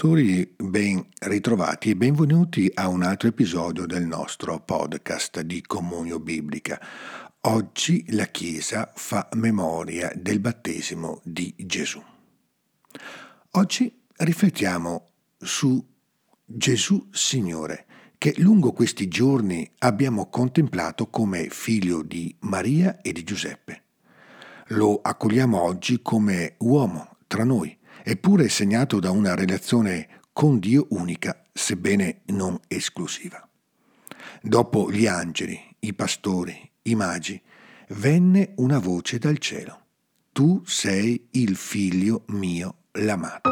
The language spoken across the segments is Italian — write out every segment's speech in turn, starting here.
ascoltatori, ben ritrovati e benvenuti a un altro episodio del nostro podcast di Comunio Biblica. Oggi la Chiesa fa memoria del battesimo di Gesù. Oggi riflettiamo su Gesù Signore, che lungo questi giorni abbiamo contemplato come figlio di Maria e di Giuseppe. Lo accogliamo oggi come uomo tra noi eppure segnato da una relazione con Dio unica, sebbene non esclusiva. Dopo gli angeli, i pastori, i magi, venne una voce dal cielo. Tu sei il figlio mio l'amato.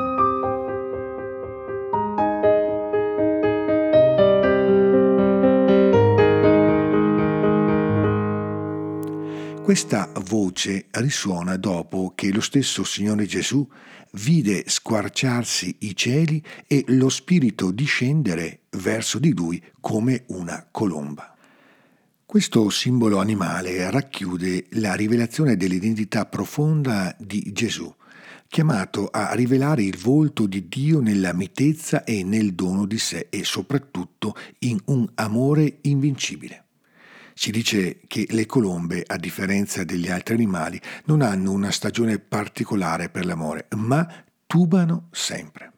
Questa voce risuona dopo che lo stesso Signore Gesù vide squarciarsi i cieli e lo Spirito discendere verso di lui come una colomba. Questo simbolo animale racchiude la rivelazione dell'identità profonda di Gesù, chiamato a rivelare il volto di Dio nella mitezza e nel dono di sé e soprattutto in un amore invincibile. Si dice che le colombe, a differenza degli altri animali, non hanno una stagione particolare per l'amore, ma tubano sempre.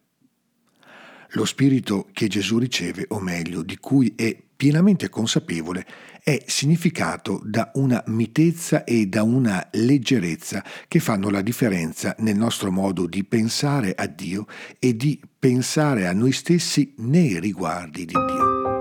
Lo spirito che Gesù riceve, o meglio, di cui è pienamente consapevole, è significato da una mitezza e da una leggerezza che fanno la differenza nel nostro modo di pensare a Dio e di pensare a noi stessi nei riguardi di Dio.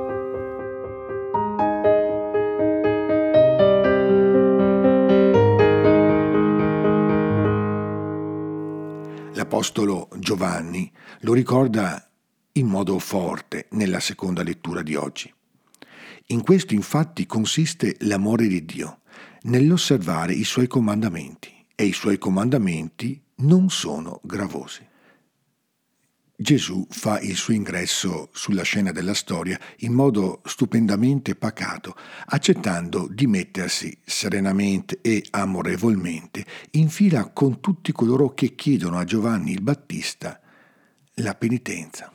L'Apostolo Giovanni lo ricorda in modo forte nella seconda lettura di oggi. In questo infatti consiste l'amore di Dio, nell'osservare i suoi comandamenti, e i suoi comandamenti non sono gravosi. Gesù fa il suo ingresso sulla scena della storia in modo stupendamente pacato, accettando di mettersi serenamente e amorevolmente in fila con tutti coloro che chiedono a Giovanni il Battista la penitenza.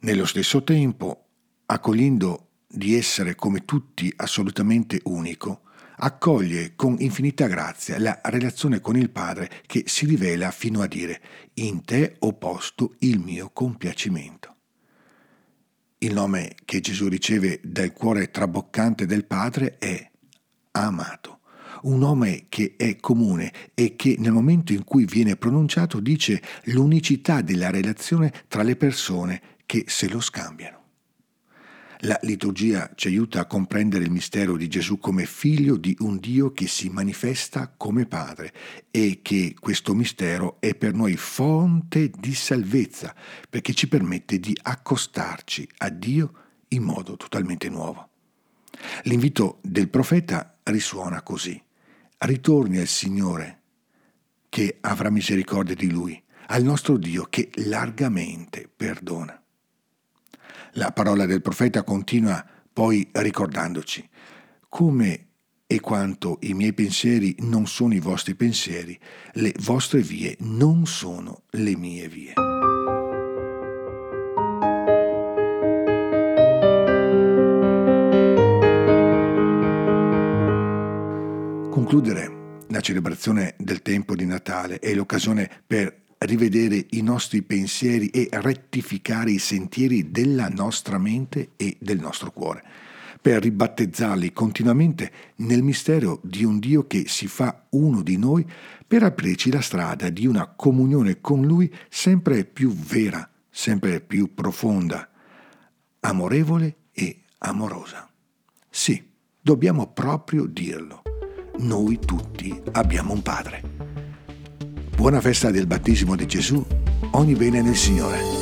Nello stesso tempo, accogliendo di essere come tutti assolutamente unico, accoglie con infinita grazia la relazione con il Padre che si rivela fino a dire in te ho posto il mio compiacimento. Il nome che Gesù riceve dal cuore traboccante del Padre è amato, un nome che è comune e che nel momento in cui viene pronunciato dice l'unicità della relazione tra le persone che se lo scambiano. La liturgia ci aiuta a comprendere il mistero di Gesù come figlio di un Dio che si manifesta come Padre e che questo mistero è per noi fonte di salvezza perché ci permette di accostarci a Dio in modo totalmente nuovo. L'invito del profeta risuona così. Ritorni al Signore che avrà misericordia di Lui, al nostro Dio che largamente perdona. La parola del profeta continua poi ricordandoci come e quanto i miei pensieri non sono i vostri pensieri, le vostre vie non sono le mie vie. Concludere la celebrazione del tempo di Natale è l'occasione per rivedere i nostri pensieri e rettificare i sentieri della nostra mente e del nostro cuore, per ribattezzarli continuamente nel mistero di un Dio che si fa uno di noi per aprirci la strada di una comunione con Lui sempre più vera, sempre più profonda, amorevole e amorosa. Sì, dobbiamo proprio dirlo. Noi tutti abbiamo un Padre. Buona festa del battesimo di Gesù, ogni bene nel Signore.